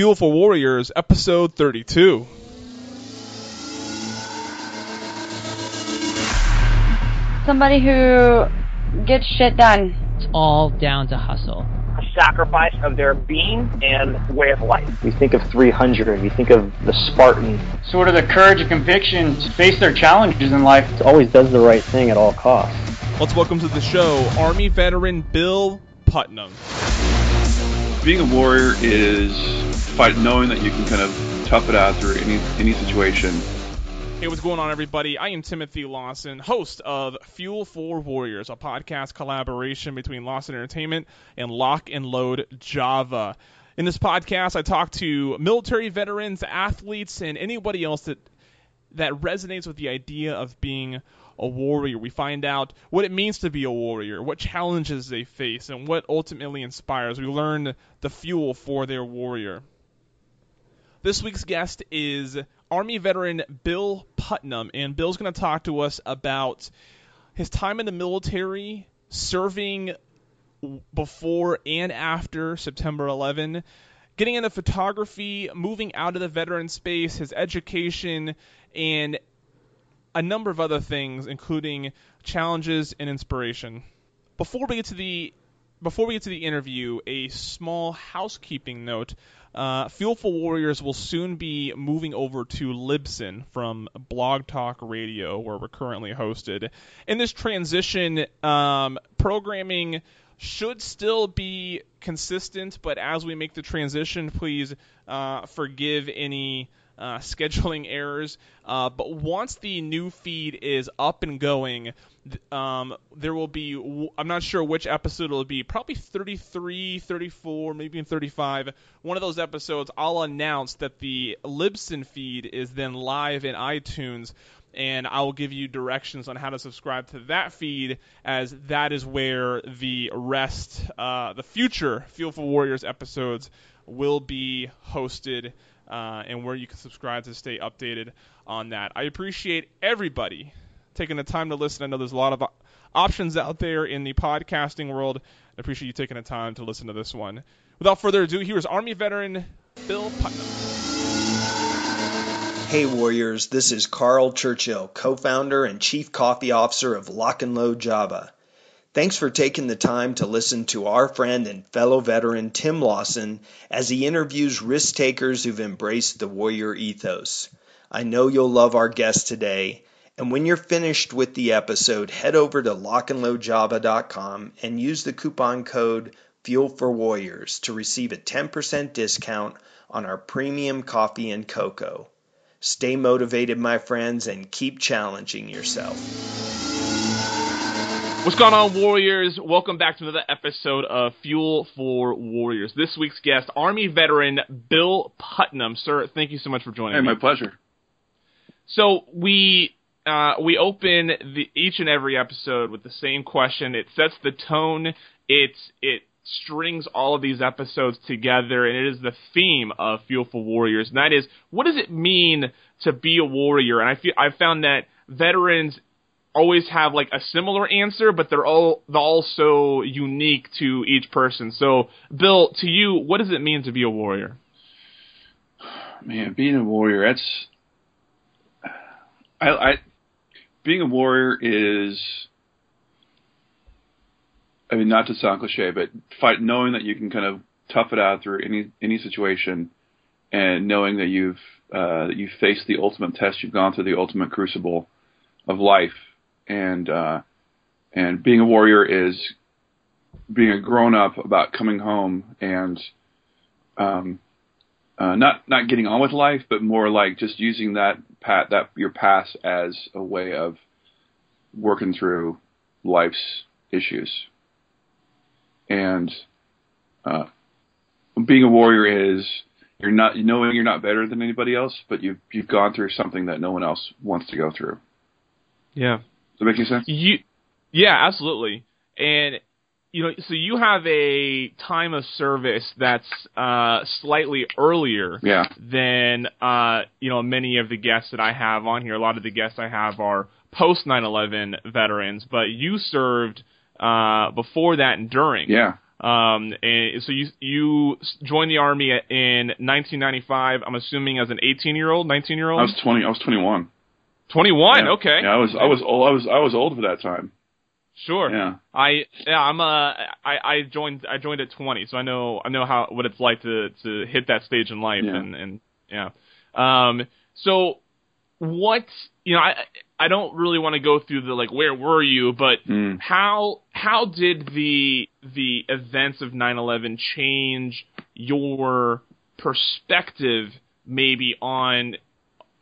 Fuel for Warriors, episode 32. Somebody who gets shit done. It's all down to hustle. A sacrifice of their being and way of life. We think of 300, we think of the Spartan. Sort of the courage and conviction to face their challenges in life. It always does the right thing at all costs. Let's welcome to the show Army veteran Bill Putnam. Being a warrior is fight knowing that you can kind of tough it out through any any situation. Hey, what's going on, everybody? I am Timothy Lawson, host of Fuel for Warriors, a podcast collaboration between Lawson Entertainment and Lock and Load Java. In this podcast, I talk to military veterans, athletes, and anybody else that that resonates with the idea of being a warrior. We find out what it means to be a warrior, what challenges they face, and what ultimately inspires. We learn the fuel for their warrior. This week's guest is Army veteran Bill Putnam, and Bill's going to talk to us about his time in the military, serving before and after September 11, getting into photography, moving out of the veteran space, his education, and a number of other things, including challenges and inspiration. Before we get to the before we get to the interview, a small housekeeping note. Uh, Fuel for Warriors will soon be moving over to Libsyn from Blog Talk Radio, where we're currently hosted. In this transition, um, programming should still be consistent, but as we make the transition, please uh, forgive any uh, scheduling errors. Uh, but once the new feed is up and going, um, there will be, I'm not sure which episode it'll be, probably 33, 34, maybe in 35. One of those episodes, I'll announce that the Libsyn feed is then live in iTunes and I will give you directions on how to subscribe to that feed, as that is where the rest, uh, the future Fuel for Warriors episodes will be hosted, uh, and where you can subscribe to stay updated on that. I appreciate everybody taking the time to listen. I know there's a lot of options out there in the podcasting world. I appreciate you taking the time to listen to this one. Without further ado, here's Army veteran Bill Putnam. Hey Warriors, this is Carl Churchill, co-founder and chief coffee officer of Lock and Load Java. Thanks for taking the time to listen to our friend and fellow veteran Tim Lawson as he interviews risk takers who've embraced the warrior ethos. I know you'll love our guest today, and when you're finished with the episode, head over to lockandloadjava.com and use the coupon code Fuel for Warriors to receive a 10% discount on our premium coffee and cocoa. Stay motivated, my friends, and keep challenging yourself. What's going on, Warriors? Welcome back to another episode of Fuel for Warriors. This week's guest, Army veteran Bill Putnam. Sir, thank you so much for joining Hey, me. my pleasure. So we uh, we open the, each and every episode with the same question. It sets the tone. It's it strings all of these episodes together, and it is the theme of Fuel for Warriors, and that is what does it mean to be a warrior? And I feel I found that veterans always have like a similar answer, but they're all they're all so unique to each person. So, Bill, to you, what does it mean to be a warrior? Man, being a warrior, that's I, I being a warrior is I mean not to sound cliche, but fight knowing that you can kind of tough it out through any any situation and knowing that you've uh, that you've faced the ultimate test, you've gone through the ultimate crucible of life. And uh, and being a warrior is being a grown up about coming home and um, uh, not not getting on with life, but more like just using that pat that your past as a way of working through life's issues. And uh, being a warrior is you're not knowing you're not better than anybody else, but you've you've gone through something that no one else wants to go through. Yeah. Does that make any sense? You, yeah, absolutely. And you know, so you have a time of service that's uh, slightly earlier Yeah. than uh, you know many of the guests that I have on here. A lot of the guests I have are post 9/11 veterans, but you served uh, before that and during. Yeah. Um, and so you you joined the army in 1995. I'm assuming as an 18 year old, 19 year old. I was twenty. I was twenty one. 21. Yeah. Okay, Yeah, I was. I was old. I was. I was old for that time. Sure. Yeah. I yeah I'm uh I I joined I joined at 20, so I know I know how what it's like to to hit that stage in life Yeah. and and yeah. Um so what you know I I don't really want to go through the like where were you but Mm. how how did the the events of 9/11 change your perspective maybe on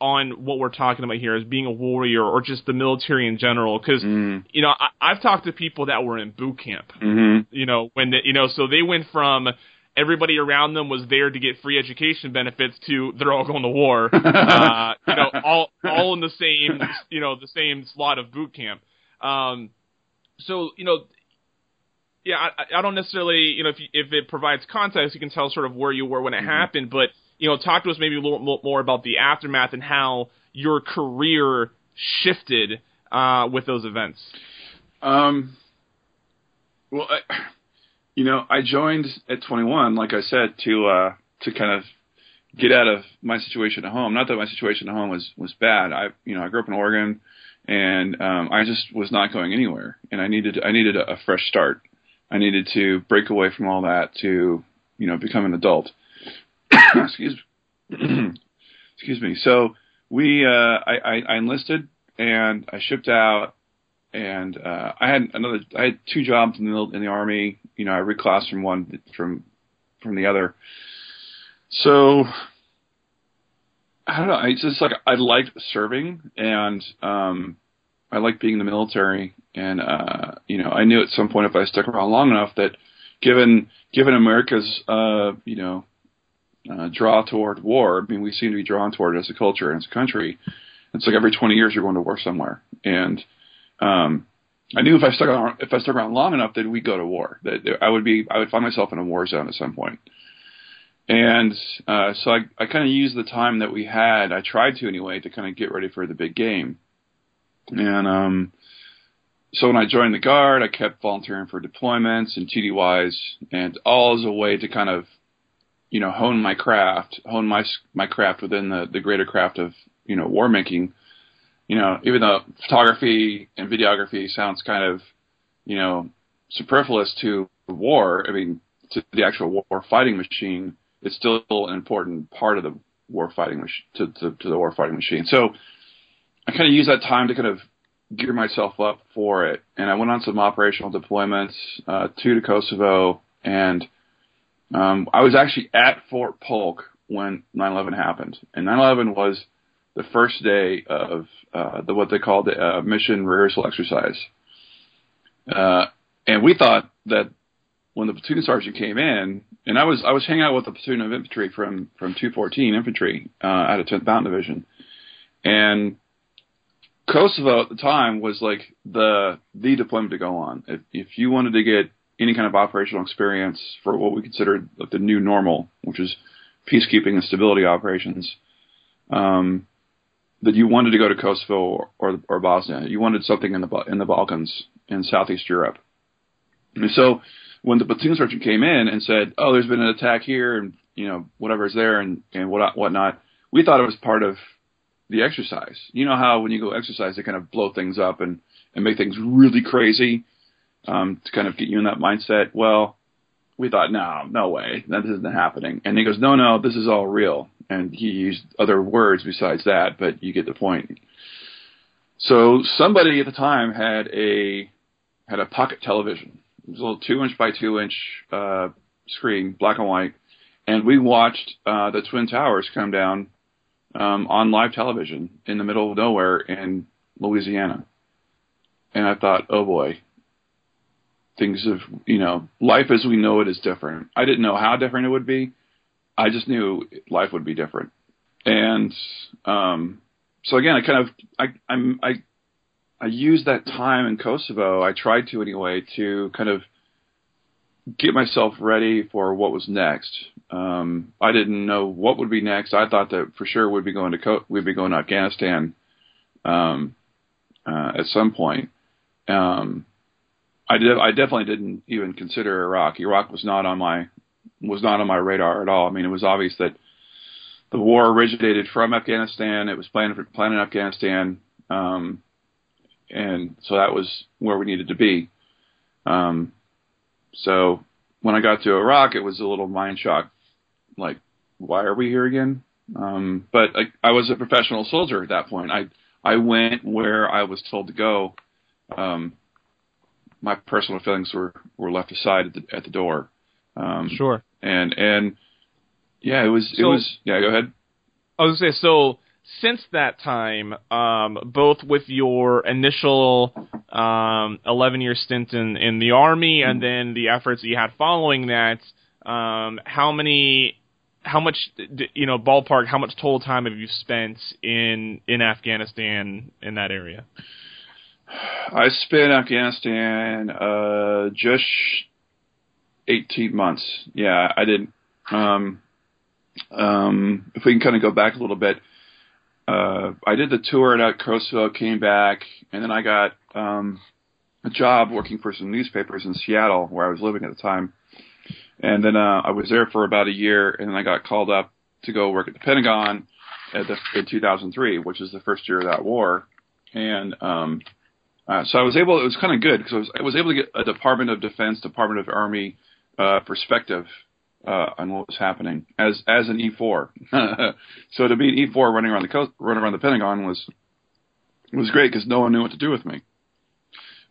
on what we're talking about here as being a warrior or just the military in general. Because Mm. you know I, I've talked to people that were in boot camp. Hmm you know when the, you know so they went from everybody around them was there to get free education benefits to they're all going to war. Uh you know all all in the same you know the same slot of boot camp. Um so you know yeah i, I don't necessarily you know if you, if it provides context you can tell sort of where you were when it happened but you know talk to us maybe a little more about the aftermath and how your career shifted uh with those events Um. Well, I, you know, I joined at 21, like I said, to uh, to kind of get out of my situation at home. Not that my situation at home was was bad. I, you know, I grew up in Oregon, and um, I just was not going anywhere, and I needed I needed a, a fresh start. I needed to break away from all that to, you know, become an adult. Excuse excuse me. So we, uh, I, I, enlisted and I shipped out, and uh, I had another, I had two jobs in the in the army. You know, I reclassed from one from from the other. So I don't know. I just like I liked serving, and um, I liked being in the military, and uh, you know, I knew at some point if I stuck around long enough that, given given America's uh, you know uh, draw toward war. I mean, we seem to be drawn toward it as a culture and as a country. It's like every 20 years you're going to war somewhere, and um, I knew if I stuck around, if I stuck around long enough that we'd go to war. That I would be, I would find myself in a war zone at some point. And uh, so I, I kind of used the time that we had. I tried to anyway to kind of get ready for the big game. And um, so when I joined the guard, I kept volunteering for deployments and TDYs, and all as a way to kind of you know, hone my craft, hone my my craft within the the greater craft of you know war making. You know, even though photography and videography sounds kind of you know superfluous to war, I mean to the actual war fighting machine, it's still an important part of the war fighting mach- to, to to the war fighting machine. So I kind of use that time to kind of gear myself up for it, and I went on some operational deployments, uh, two to Kosovo and um, I was actually at Fort Polk when 9/11 happened, and 9/11 was the first day of uh, the what they called the uh, mission rehearsal exercise. Uh, and we thought that when the platoon sergeant came in, and I was I was hanging out with a platoon of infantry from from 214 infantry uh, out of 10th Mountain Division, and Kosovo at the time was like the the deployment to go on. If if you wanted to get any kind of operational experience for what we considered like the new normal, which is peacekeeping and stability operations, um, that you wanted to go to Kosovo or, or, Bosnia. You wanted something in the in the Balkans in Southeast Europe. And so when the platoon sergeant came in and said, "Oh, there's been an attack here, and you know whatever is there, and and what whatnot," we thought it was part of the exercise. You know how when you go exercise, they kind of blow things up and and make things really crazy um, to kind of get you in that mindset. Well, we thought, no, no way, that isn't happening. And he goes, no, no, this is all real. And he used other words besides that, but you get the point. So somebody at the time had a had a pocket television. It was a little two inch by two inch uh, screen, black and white, and we watched uh, the Twin Towers come down um, on live television in the middle of nowhere in Louisiana. And I thought, oh boy, things of you know life as we know it is different. I didn't know how different it would be. I just knew life would be different, and um, so again, I kind of I I'm I I used that time in Kosovo. I tried to anyway to kind of get myself ready for what was next. Um, I didn't know what would be next. I thought that for sure we'd be going to Co- we'd be going to Afghanistan um, uh, at some point. Um, I did. I definitely didn't even consider Iraq. Iraq was not on my was not on my radar at all. I mean, it was obvious that the war originated from Afghanistan. It was planned for planned in Afghanistan, um, and so that was where we needed to be. Um, so when I got to Iraq, it was a little mind shock. Like, why are we here again? Um, but I, I was a professional soldier at that point. I I went where I was told to go. Um, my personal feelings were were left aside at the at the door. Um, Sure. and and yeah, it was it So- was yeah. Go ahead. I was gonna say so. Since that time, um, both with your initial um, 11 year stint in, in the army and then the efforts that you had following that, um, how many, how much, you know, ballpark, how much total time have you spent in in Afghanistan in that area? I spent Afghanistan uh, just eighteen months. Yeah, I did. Um, um, if we can kind of go back a little bit, uh, I did the tour at Kosovo, came back, and then I got um, a job working for some newspapers in Seattle, where I was living at the time. And then uh, I was there for about a year, and then I got called up to go work at the Pentagon at the, in 2003, which is the first year of that war. And um, uh, so I was able. It was kind of good because I was I was able to get a Department of Defense, Department of Army uh, perspective uh, on what was happening as as an E4. so to be an E4 running around the coast, running around the Pentagon was was great because no one knew what to do with me.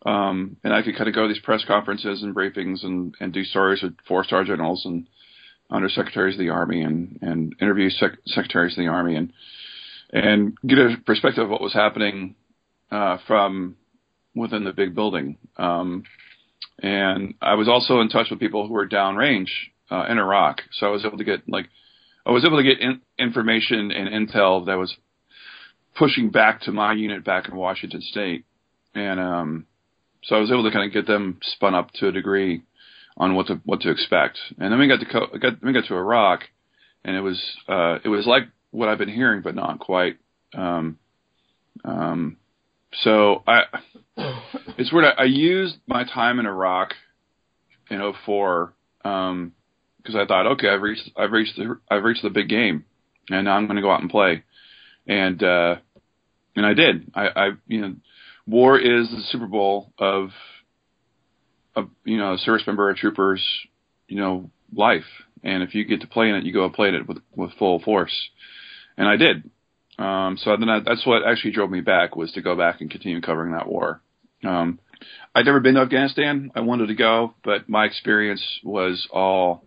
Um, and I could kind of go to these press conferences and briefings and, and do stories with four star generals and undersecretaries of the army and, and interview sec- secretaries of the army and and get a perspective of what was happening uh, from within the big building. Um, and I was also in touch with people who were downrange uh, in Iraq, so I was able to get like I was able to get in, information and intel that was pushing back to my unit back in Washington State, and um, so I was able to kind of get them spun up to a degree on what to what to expect. And then we got to co- got we got to Iraq, and it was uh, it was like what I've been hearing, but not quite. Um, um, so I, it's weird. I, I used my time in Iraq in 04 um, because I thought, okay, I've reached I've reached the I've reached the big game, and now I'm going to go out and play, and uh, and I did. I, I you know, war is the Super Bowl of, of you know, a service member, a trooper's, you know, life, and if you get to play in it, you go and play in it with with full force, and I did. Um, so then I, that's what actually drove me back was to go back and continue covering that war. Um, I'd never been to Afghanistan. I wanted to go, but my experience was all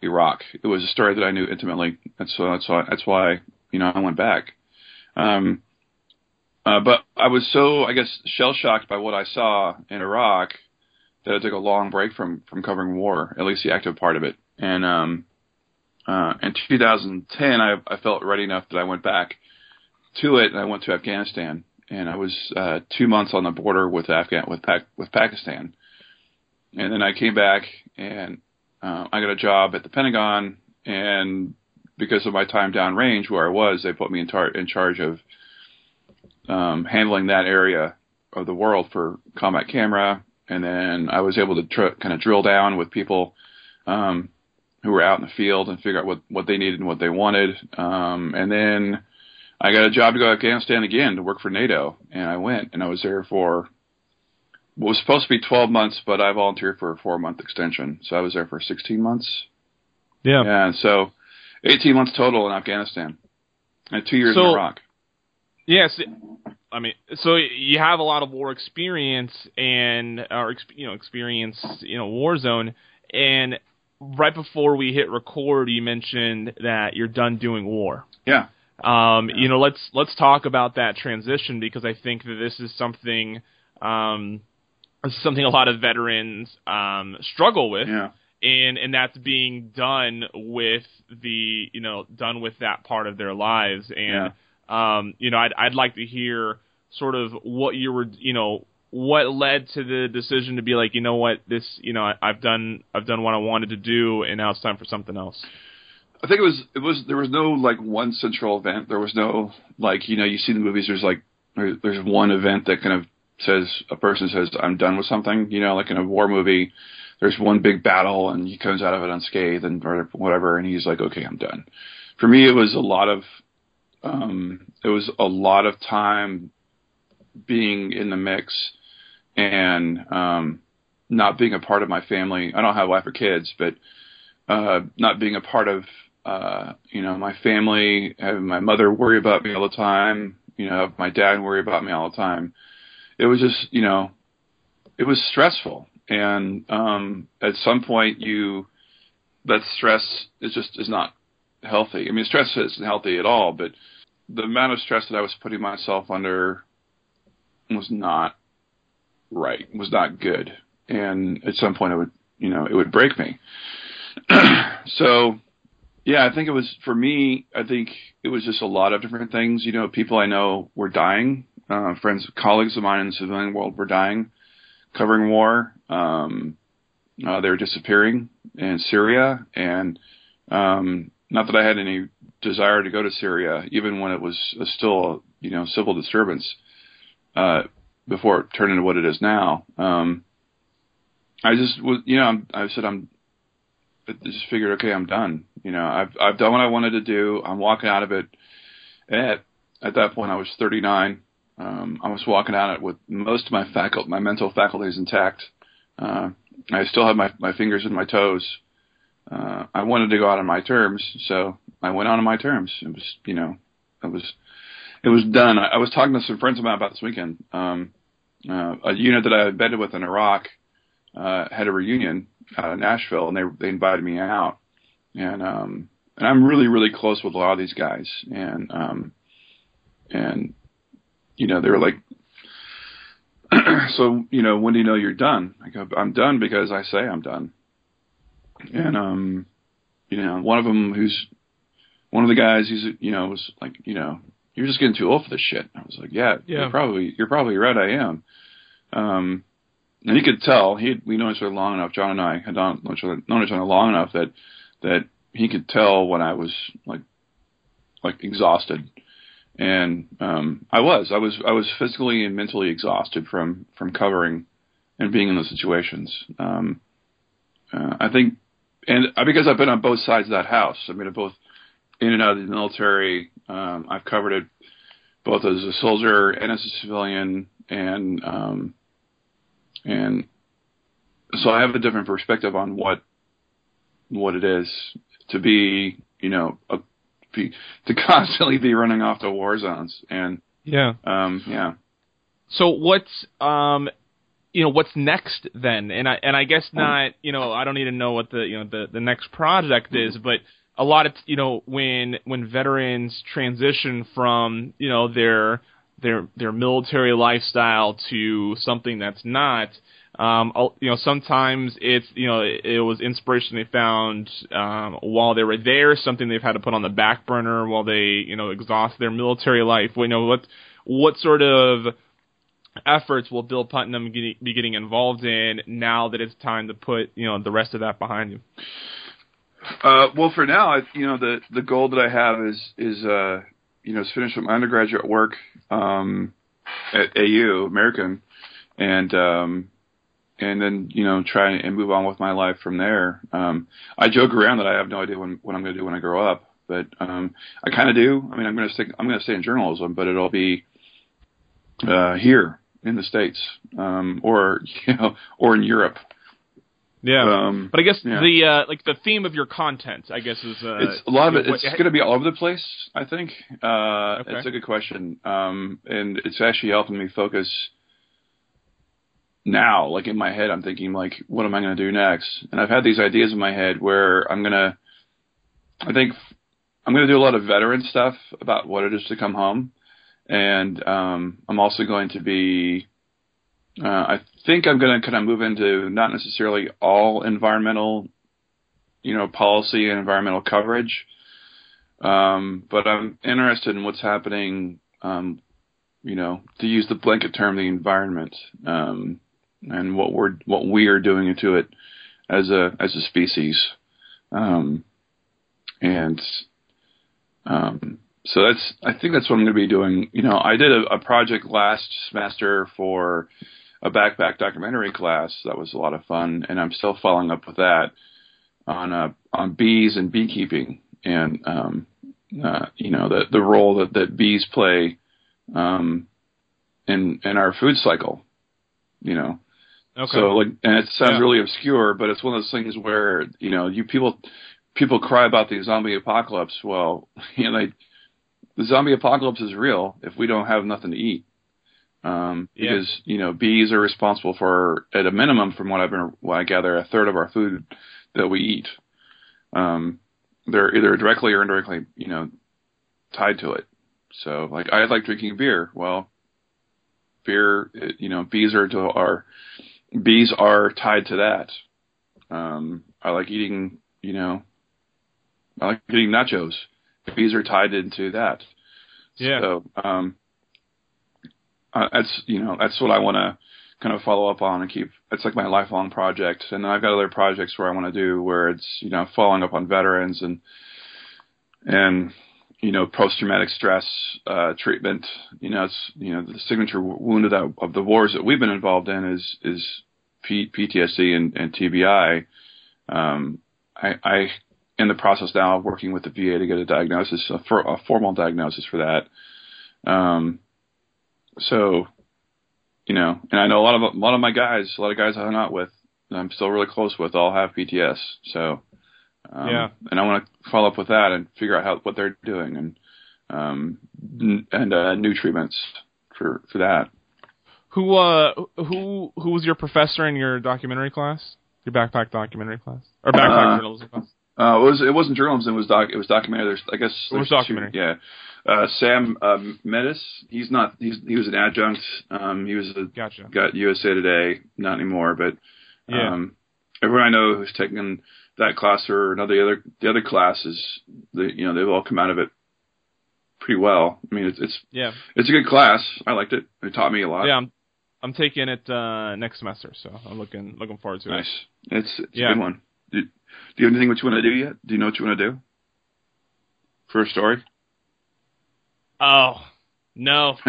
Iraq. It was a story that I knew intimately. That's so that's why that's why you know I went back. Um, uh, but I was so I guess shell shocked by what I saw in Iraq that I took a long break from from covering war, at least the active part of it. And um, uh, in 2010, I, I felt ready enough that I went back to it, and I went to Afghanistan, and I was uh, two months on the border with Afghan with Pac- with Pakistan, and then I came back and uh, I got a job at the Pentagon, and because of my time downrange where I was, they put me in, tar- in charge of um, handling that area of the world for combat camera, and then I was able to tr- kind of drill down with people um, who were out in the field and figure out what what they needed and what they wanted, um, and then I got a job to go to Afghanistan again to work for NATO, and I went, and I was there for what was supposed to be 12 months, but I volunteered for a four month extension, so I was there for 16 months. Yeah. Yeah, so 18 months total in Afghanistan, and two years So- in Iraq. Yes, I mean, so you have a lot of war experience and or you know experience you know war zone, and right before we hit record, you mentioned that you're done doing war. Yeah, Um, You know, let's let's talk about that transition because I think that this is something um, this is something a lot of veterans um, struggle with, yeah, and and that's being done with the you know done with that part of their lives. And um you know I'd I'd like to hear sort of what you were you know what led to the decision to be like you know what this you know I, I've done I've done what I wanted to do and now it's time for something else. I think it was it was there was no like one central event. There was no like you know you see the movies. There's like there, there's one event that kind of says a person says I'm done with something, you know, like in a war movie, there's one big battle and he comes out of it unscathed and or whatever, and he's like, okay, I'm done. For me, it was a lot of um, it was a lot of time being in the mix and um, not being a part of my family. I don't have a wife or kids, but uh, not being a part of uh, you know my family, having my mother worry about me all the time, you know, my dad worry about me all the time. It was just you know, it was stressful, and um, at some point you that stress is just is not healthy. I mean, stress isn't healthy at all, but the amount of stress that I was putting myself under was not right, was not good, and at some point it would, you know, it would break me. so, yeah, I think it was for me. I think it was just a lot of different things. You know, people I know were dying. Uh, friends, colleagues of mine in the civilian world were dying, covering war. Um, uh, they were disappearing in Syria, and um, not that I had any desire to go to Syria, even when it was a still, you know, civil disturbance, uh, before it turned into what it is now. Um, I just was, you know, I said I'm, I just figured, okay, I'm done. You know, I've I've done what I wanted to do. I'm walking out of it. At at that point, I was 39. Um, I was walking out of it with most of my faculty, my mental faculties intact. Uh, I still had my my fingers and my toes uh, I wanted to go out on my terms, so I went out on my terms. It was, you know, it was, it was done. I, I was talking to some friends mine about this weekend. Um, uh, a unit that I had been with in Iraq uh, had a reunion out of Nashville, and they they invited me out, and um, and I'm really really close with a lot of these guys, and um, and you know they were like. so you know when do you know you're done? I go, I'm done because I say I'm done and um, you know, one of them who's one of the guys, he's you know was like, you know, you're just getting too old for this shit. I was like, yeah, yeah, you're probably you're probably right, I am. Um, and he could tell he we known each other long enough. John and I had known each other, known each other long enough that that he could tell when I was like like exhausted, and um, I was I was I was physically and mentally exhausted from from covering and being in those situations. Um, uh, I think and because I've been on both sides of that house, I mean, both in and out of the military. Um, I've covered it both as a soldier and as a civilian, and um, and so I have a different perspective on what what it is to be, you know, a, be, to constantly be running off to war zones, and yeah, um, yeah. So what's um you know what's next then and i and i guess oh. not you know i don't need to know what the you know the the next project is but a lot of you know when when veterans transition from you know their their their military lifestyle to something that's not um you know sometimes it's you know it, it was inspiration they found um while they were there something they've had to put on the back burner while they you know exhaust their military life you know what what sort of efforts will Bill Putnam be getting involved in now that it's time to put you know the rest of that behind you? Uh, well, for now, I, you know the the goal that I have is is uh, you know is finish my undergraduate work um, at AU American, and um, and then you know try and move on with my life from there. Um, I joke around that I have no idea when, what I'm going to do when I grow up, but um, I kind of do. I mean, I'm going to stick. I'm going to stay in journalism, but it'll be uh, here in the states, um, or you know, or in Europe. Yeah, um, but I guess yeah. the uh, like the theme of your content, I guess, is uh, it's a lot of it. It's going to be all over the place. I think uh, okay. it's a good question, um, and it's actually helping me focus now. Like in my head, I'm thinking like, what am I going to do next? And I've had these ideas in my head where I'm gonna, I think I'm going to do a lot of veteran stuff about what it is to come home and um, I'm also going to be. Uh, I think I'm going to kind of move into not necessarily all environmental, you know, policy and environmental coverage, um, but I'm interested in what's happening. Um, you know, to use the blanket term, the environment, um, and what we're what we are doing to it as a as a species, um, and um, so that's I think that's what I'm going to be doing. You know, I did a, a project last semester for a backpack documentary class that was a lot of fun, and I'm still following up with that on uh, on bees and beekeeping and um, uh, you know the the role that, that bees play um, in in our food cycle. You know, Okay. so like, and it sounds Yeah. really obscure, but it's one of those things where you know you people people cry about the zombie apocalypse. Well, you know, like the zombie apocalypse is real if we don't have nothing to eat. Um, Yeah. because you know bees are responsible for, at a minimum, from what I've been, what I gather, a third of our food that we eat. Um, they're either directly or indirectly, you know, tied to it. So, like, I like drinking beer. Well, beer, it- you know, bees are to, are bees are tied to that. Um, I like eating, you know, I like eating nachos. Bees are tied into that. Yeah. So, um, uh, that's you know that's what I want to kind of follow up on and keep. It's like my lifelong project, and then I've got other projects where I want to do where it's you know following up on veterans and and you know post traumatic stress uh, treatment. You know, it's you know the signature wound of that of the wars that we've been involved in is is P- PTSD and, and TBI. Um, I, I in the process now of working with the VA to get a diagnosis, a, for, a formal diagnosis for that. Um, so, you know, and I know a lot of a lot of my guys, a lot of guys I hung out with, I'm still really close with, all have PTS. So, um, Yeah. and I want to follow up with that and figure out how what they're doing and um, n- and uh, new treatments for for that. Who uh who who was your professor in your documentary class? Your backpack documentary class or backpack Uh, journalism class? Uh, it was it wasn't journalism. It was doc. It was documentary. There's I guess It was there's two- documentary. yeah. Uh, Sam um, Metis. He's not. He's he was an adjunct. Um, he was a Gotcha. got USA Today. Not anymore, but Yeah. um, everyone I know who's taken that class or another the other the other classes, the you know they've all come out of it pretty well. I mean, it's it's Yeah. it's a good class. I liked it. It taught me a lot. Yeah, I'm I'm taking it uh next semester, so I'm looking looking forward to it. Nice. It's, it's Yeah. a good one. Do, do you have anything what you want to do yet? Do you know what you want to do for a story? Oh no,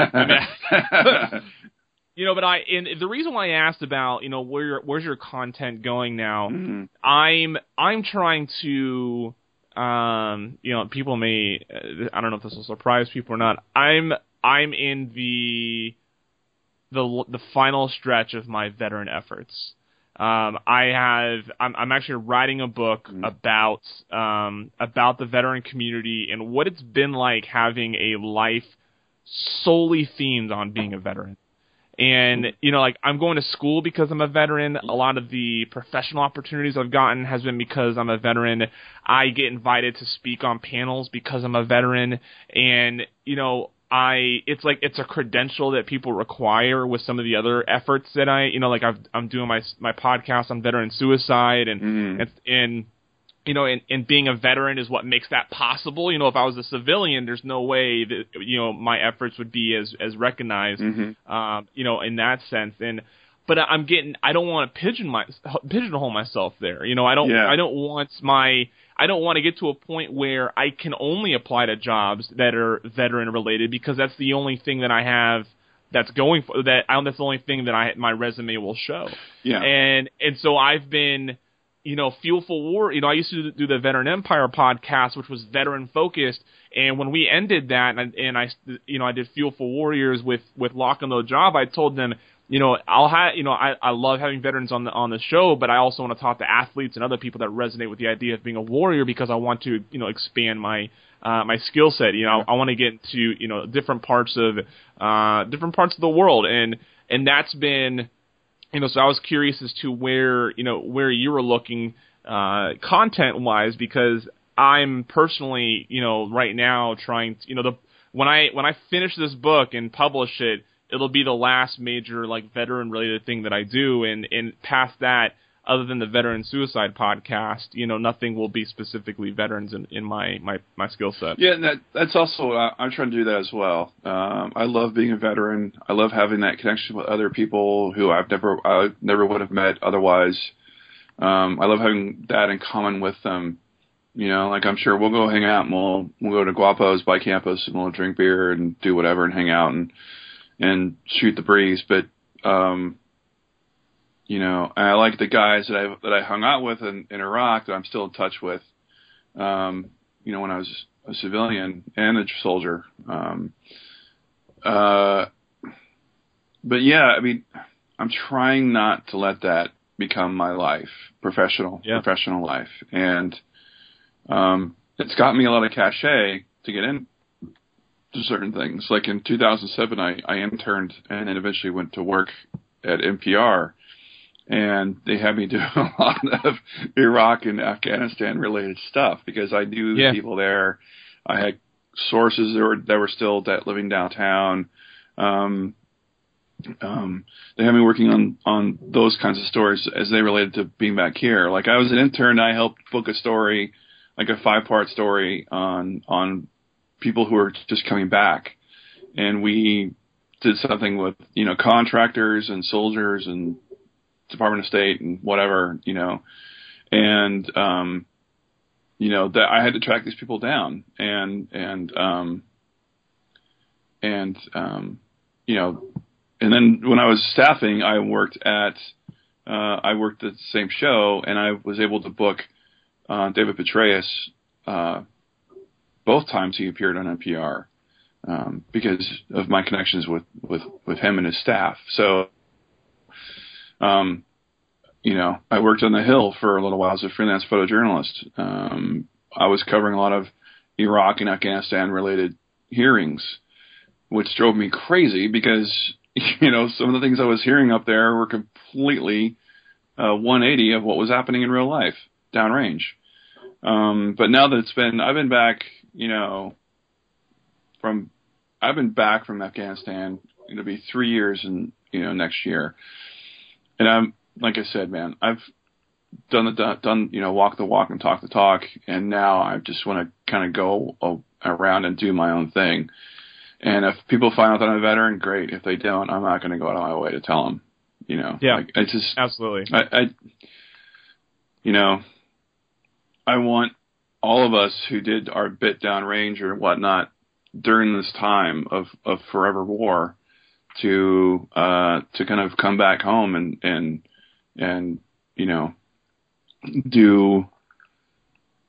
you know, but I and the reason why I asked about you know where your, where's your content going now? Mhm. I'm I'm trying to um you know people may I don't know if this will surprise people or not. I'm I'm in the the the final stretch of my veteran efforts. Um, I have I'm, I'm actually writing a book Mm. about um, about the veteran community and what it's been like having a life solely themed on being a veteran. And you know, like I'm going to school because I'm a veteran. A lot of the professional opportunities I've gotten has been because I'm a veteran. I get invited to speak on panels because I'm a veteran, and you know, I it's like it's a credential that people require with some of the other efforts that I you know like I've, I'm doing my my podcast on veteran suicide and Mhm. and, and you know, and, and being a veteran is what makes that possible. You know, if I was a civilian, there's no way that you know my efforts would be as as recognized. Mhm. Um, you know, in that sense, and but I'm getting I don't want to pigeon my pigeonhole myself there. You know, I don't Yeah. I don't want my I don't want to get to a point where I can only apply to jobs that are veteran related because that's the only thing that I have that's going for that. I, that's the only thing that I my resume will show. Yeah. And and so I've been, you know, Fuel for War. You know, I used to do the Veteran Empire podcast, which was veteran focused. And when we ended that, and I, and I you know, I did Fuel for Warriors with with Lock and Load Job. I told them, you know, I'll have, you know, I I love having veterans on the on the show, but I also want to talk to athletes and other people that resonate with the idea of being a warrior because I want to, you know, expand my uh, my skill set. You know, I want to get into you know different parts of uh, different parts of the world, and and that's been you know, so I was curious as to where you know where you were looking uh, content wise because I'm personally you know right now trying to, you know the when I when I finish this book and publish it it'll be the last major like veteran related thing that I do and and past that other than the veteran suicide podcast you know nothing will be specifically veterans in, in my my my skill set Yeah, and that that's also I, I'm trying to do that as well. Um, I love being a veteran. I love having that connection with other people who I've never I never would have met otherwise. Um, I love having that in common with them. You know, like I'm sure we'll go hang out and we'll we'll go to Guapo's by campus and we'll drink beer and do whatever and hang out and and shoot the breeze. But um, you know, I like the guys that I that I hung out with in, in Iraq that I'm still in touch with. Um, you know, when I was a civilian and a soldier. Um, uh, but yeah, I mean, I'm trying not to let that become my life, professional, Yeah. professional life, and um, it's got me a lot of cachet to get in to certain things. Like in 2007, I, I interned and then eventually went to work at NPR, and they had me do a lot of Iraq and Afghanistan related stuff because I knew Yeah. the people there. I had sources that were that were still that living downtown. Um, um, they had me working on on those kinds of stories as they related to being back here. Like I was an intern, I helped book a story, like a five part story on on people who are just coming back, and we did something with you know contractors and soldiers and Department of State and whatever you know, and um, you know that I had to track these people down and and um, and um, you know, and then when I was staffing, I worked at uh, I worked at the same show, and I was able to book uh, David Petraeus uh, both times he appeared on NPR um, because of my connections with with with him and his staff. So, um, you know, I worked on the Hill for a little while as a freelance photojournalist. Um, I was covering a lot of Iraq and Afghanistan related hearings, which drove me crazy because you know some of the things I was hearing up there were completely uh, 180 of what was happening in real life downrange. Um, but now that it's been, I've been back, you know, from, I've been back from Afghanistan. It'll be three years and you know next year, and I'm like I said, man, I've done the done you know walk the walk and talk the talk, and now I just want to kind of go around and do my own thing. And if people find out that I'm a veteran, great. If they don't, I'm not going to go out of my way to tell them. You know, Yeah. like, it's just Absolutely. I, I, you know, I want all of us who did our bit downrange or whatnot during this time of, of forever war to uh, to kind of come back home and and and you know do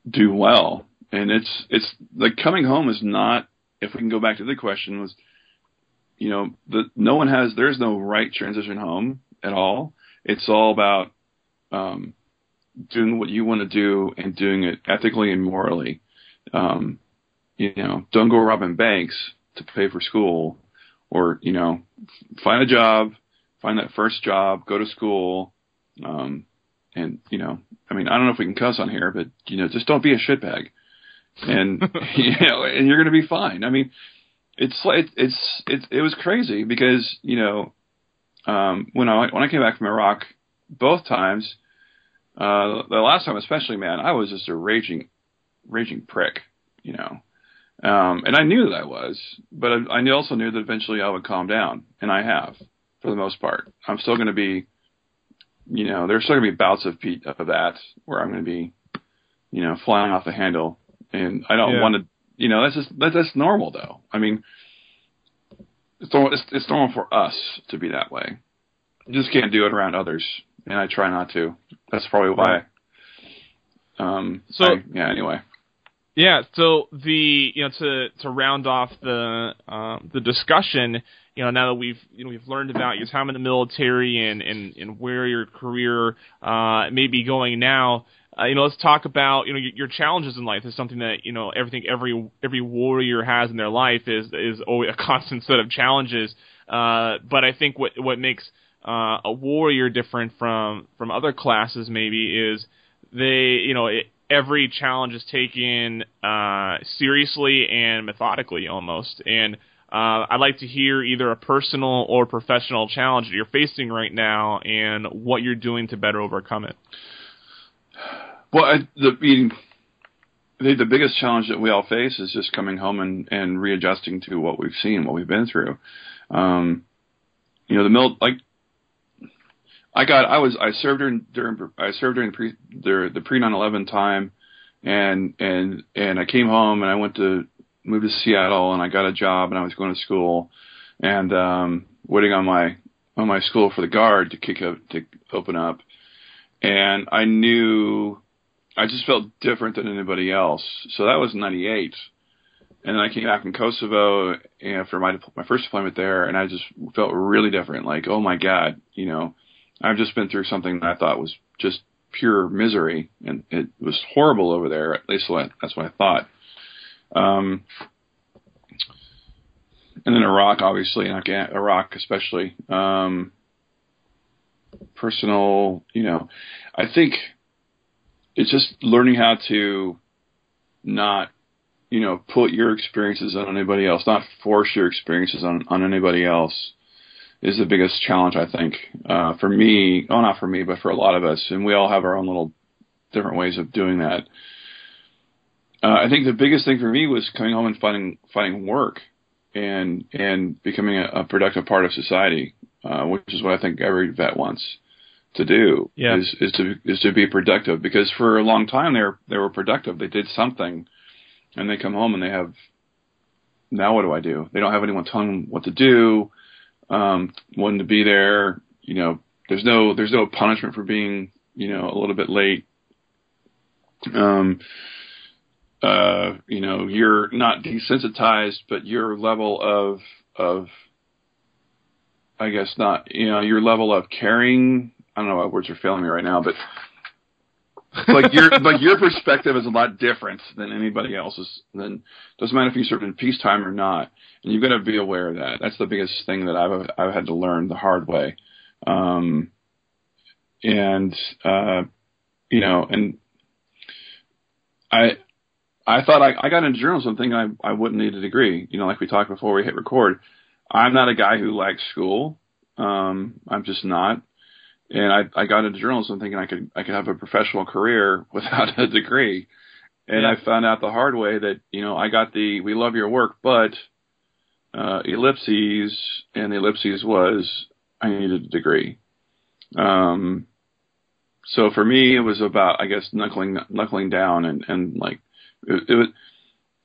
do well. And it's it's like coming home is not. If we can go back to the question was, you know, the no one has there's no right transition home at all. It's all about um, doing what you want to do and doing it ethically and morally. Um, you know, don't go robbing banks to pay for school, or you know, find a job, find that first job, go to school, um, and you know, I mean, I don't know if we can cuss on here, but you know, just don't be a shitbag, and you know, and you're gonna be fine. I mean, it's like it's it's it was crazy because you know, um, when I when I came back from Iraq, both times, uh, the last time especially, man, I was just a raging, raging prick, you know. Um, and I knew that I was, but I, I also knew that eventually I would calm down, and I have, for the most part. I'm still going to be, you know, there's still going to be bouts of of that where I'm going to be, you know, flying off the handle, and I don't Yeah. want to, you know, that's just that, that's normal though. I mean, it's it's, it's normal for us to be that way. You just can't do it around others, and I try not to. That's probably why. Um. So- I- yeah. Anyway. Yeah, so the you know to to round off the um, the discussion, you know now that we've you know we've learned about your time in the military and and, and where your career uh, may be going now, uh, you know let's talk about you know your, your challenges in life is something that you know everything every every warrior has in their life is is always a constant set of challenges. Uh, but I think what what makes uh, a warrior different from from other classes maybe is they you know it, every challenge is taken uh, seriously and methodically almost and uh, I'd like to hear either a personal or professional challenge that you're facing right now and what you're doing to better overcome it. Well, I, the I the biggest challenge that we all face is just coming home and, and readjusting to what we've seen, what we've been through. Um, you know, the mil like I got I was I served during during I served during the pre the the pre 9/11 time and and and I came home and I went to moved to Seattle and I got a job and I was going to school and um waiting on my on my school for the guard to kick up to open up and I knew I just felt different than anybody else. So that was 98. And then I came back from Kosovo after my my first deployment there, and I just felt really different. Like, oh my god, you know, I've just been through something that I thought was just pure misery, and it was horrible over there. At least that's what I thought. Um, and then Iraq, obviously, and Iraq especially. Um, personal, you know, I think it's just learning how to not, you know, put your experiences on anybody else, not force your experiences on, on anybody else is the biggest challenge, I think, uh, for me. Oh, not for me, but for a lot of us. And we all have our own little different ways of doing that. Uh, I think the biggest thing for me was coming home and finding, finding work and, and becoming a, a productive part of society, uh, which is what I think every vet wants to do yeah. is, is to is to be productive because for a long time they were they were productive they did something and they come home and they have now what do I do they don't have anyone telling them what to do um wanting to be there you know there's no there's no punishment for being you know a little bit late. Um uh you know you're not desensitized but your level of of I guess not you know your level of caring I don't know what words are failing me right now, but like your like your perspective is a lot different than anybody else's. Then doesn't matter if you served in peacetime or not, and you've got to be aware of that. That's the biggest thing that I've I've had to learn the hard way. Um, and uh, you know, and I I thought I, I got into journalism thinking I I wouldn't need a degree. You know, like we talked before we hit record. I'm not a guy who likes school. Um, I'm just not and I, I got into journalism thinking I could I could have a professional career without a degree, and yeah. I found out the hard way that you know I got the we love your work, but uh, ellipses, and the ellipses was I needed a degree. Um, so for me, it was about I guess knuckling knuckling down and and like it, it was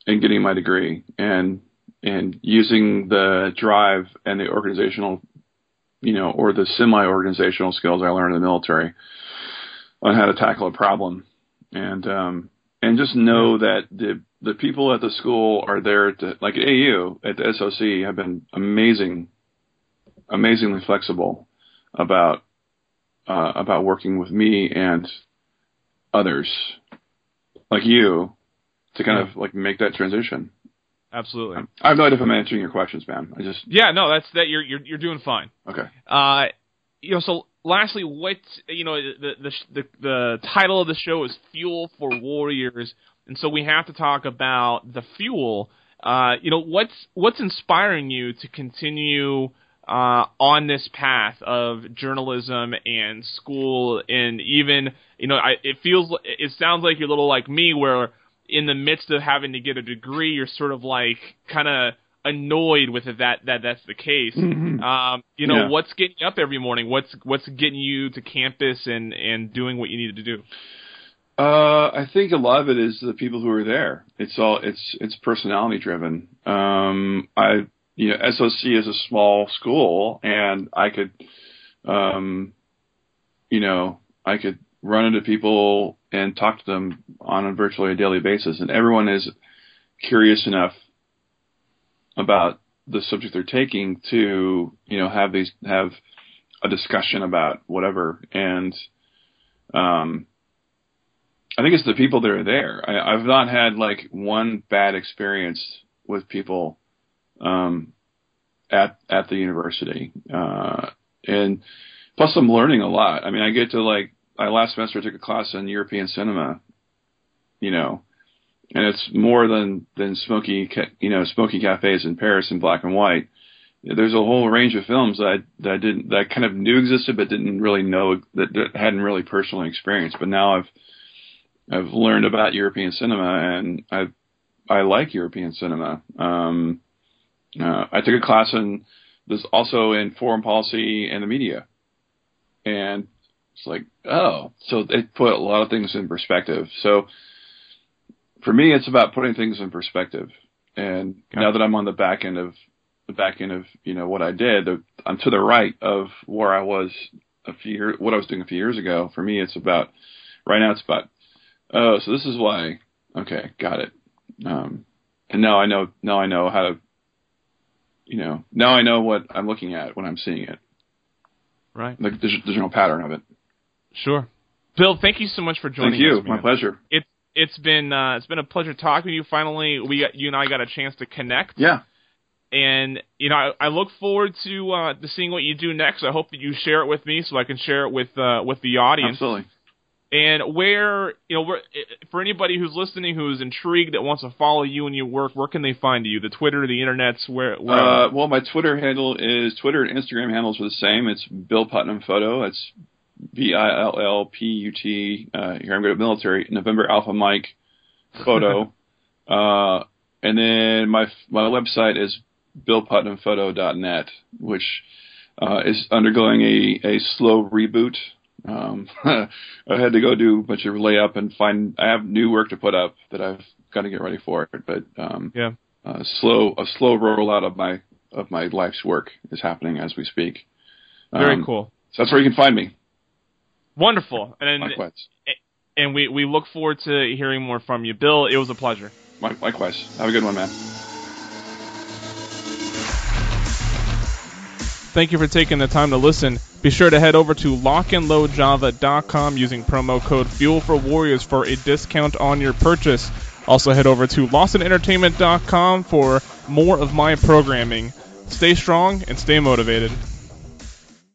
and getting my degree and and using the drive and the organizational you know, or the semi-organizational skills I learned in the military on how to tackle a problem, and um, and just know that the the people at the school are there to like AU at the SOC have been amazing, amazingly flexible about uh, about working with me and others like you to kind of like make that transition. Absolutely. I have no idea if I'm answering your questions, man. I just yeah, no, that's that. You're you're you're doing fine. Okay. Uh, you know, so lastly, what you know, the the the, the title of the show is Fuel for Warriors, and so we have to talk about the fuel. Uh, you know, what's what's inspiring you to continue uh, on this path of journalism and school, and even you know, I, it feels it sounds like you're a little like me, where in the midst of having to get a degree, you're sort of like kind of annoyed with it that that that's the case. Mm-hmm. Um, you know, Yeah. what's getting you up every morning? What's what's getting you to campus and and doing what you need to do? Uh, I think a lot of it is the people who are there. It's all it's it's personality driven. Um, I you know SOC is a small school, and I could, um, you know, I could run into people and talk to them on a virtually a daily basis, and everyone is curious enough about the subject they're taking to you know have these have a discussion about whatever and um I think it's the people that are there. I, I've not had like one bad experience with people um, at at the university, uh, and plus I'm learning a lot. I mean, I get to like I last semester I took a class on European cinema, you know, and it's more than than smoky you know smoky cafes in Paris in black and white. There's a whole range of films that I, that I didn't that I kind of knew existed but didn't really know that, that hadn't really personally experienced. But now I've I've learned about European cinema, and I I like European cinema. Um, uh, I took a class in this also in foreign policy and the media, and it's like oh, so they put a lot of things in perspective. So for me, it's about putting things in perspective. And now that I'm on the back end of the back end of you know what I did, I'm to the right of where I was a few years, what I was doing a few years ago. For me, it's about right now. It's about oh, so this is why. Okay, got it. Um, and now I know. Now I know how to. You know, now I know what I'm looking at when I'm seeing it. Right. Like there's, there's no pattern of it. Sure. Bill, thank you so much for joining us. Thank you. us. My pleasure. It's it's been uh, it's been a pleasure talking to you. Finally, we got, you and I got a chance to connect. Yeah. And you know, I, I look forward to uh, to seeing what you do next. I hope that you share it with me so I can share it with uh, with the audience. Absolutely. And where you know, where, for anybody who's listening who's intrigued that wants to follow you and your work, where can they find you? The Twitter, the internets, where? where Uh, well, my Twitter handle is Twitter and Instagram handles are the same. It's Bill Putnam Photo. It's B I L L P U T. Uh, here I'm good at military. November Alpha Mike Photo. uh, and then my my website is BillPutnamPhoto.net, which uh, is undergoing a a slow reboot. Um, I had to go do a bunch of layup and find. I have new work to put up that I've got to get ready for it. But um, yeah, uh, slow a slow rollout of my of my life's work is happening as we speak. Very Um, cool. So that's where you can find me. Wonderful. And Likewise. and we we look forward to hearing more from you, Bill. It was a pleasure. Mi- Likewise. Have a good one, man. Thank you for taking the time to listen. Be sure to head over to lockandloadjava.com using promo code Fuel for Warriors for a discount on your purchase. Also head over to lawsonentertainment.com for more of my programming. Stay strong and stay motivated.